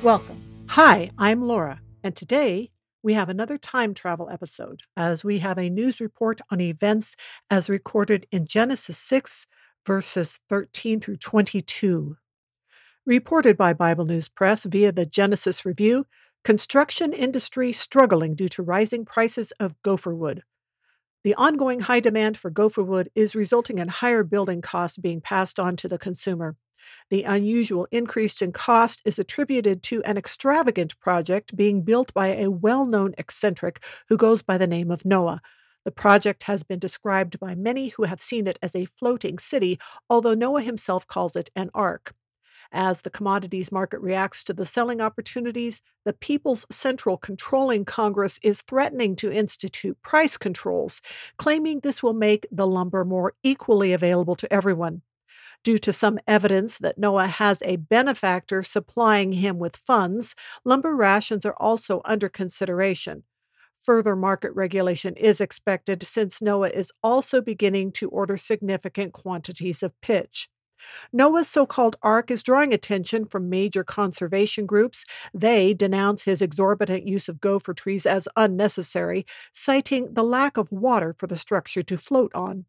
Welcome. Hi, I'm Laura, and today we have another time travel episode as we have a news report on events as recorded in Genesis 6, verses 13 through 22. Reported by Bible News Press via the Genesis Review, construction industry struggling due to rising prices of gopher wood. The ongoing high demand for gopher wood is resulting in higher building costs being passed on to the consumer. The unusual increase in cost is attributed to an extravagant project being built by a well known eccentric who goes by the name of Noah. The project has been described by many who have seen it as a floating city, although Noah himself calls it an ark. As the commodities market reacts to the selling opportunities, the People's Central Controlling Congress is threatening to institute price controls, claiming this will make the lumber more equally available to everyone due to some evidence that Noah has a benefactor supplying him with funds, lumber rations are also under consideration. Further market regulation is expected since Noah is also beginning to order significant quantities of pitch. Noah's so called ark is drawing attention from major conservation groups. They denounce his exorbitant use of gopher trees as unnecessary, citing the lack of water for the structure to float on.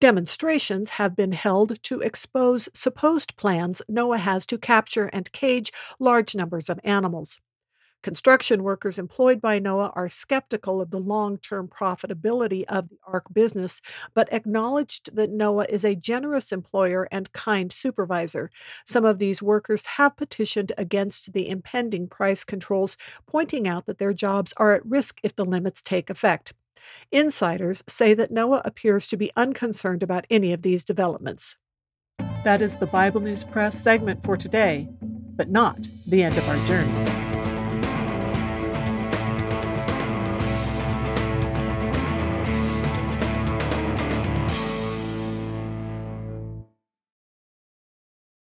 Demonstrations have been held to expose supposed plans Noah has to capture and cage large numbers of animals. Construction workers employed by Noah are skeptical of the long term profitability of the Ark business, but acknowledged that Noah is a generous employer and kind supervisor. Some of these workers have petitioned against the impending price controls, pointing out that their jobs are at risk if the limits take effect. Insiders say that Noah appears to be unconcerned about any of these developments. That is the Bible News Press segment for today, but not the end of our journey.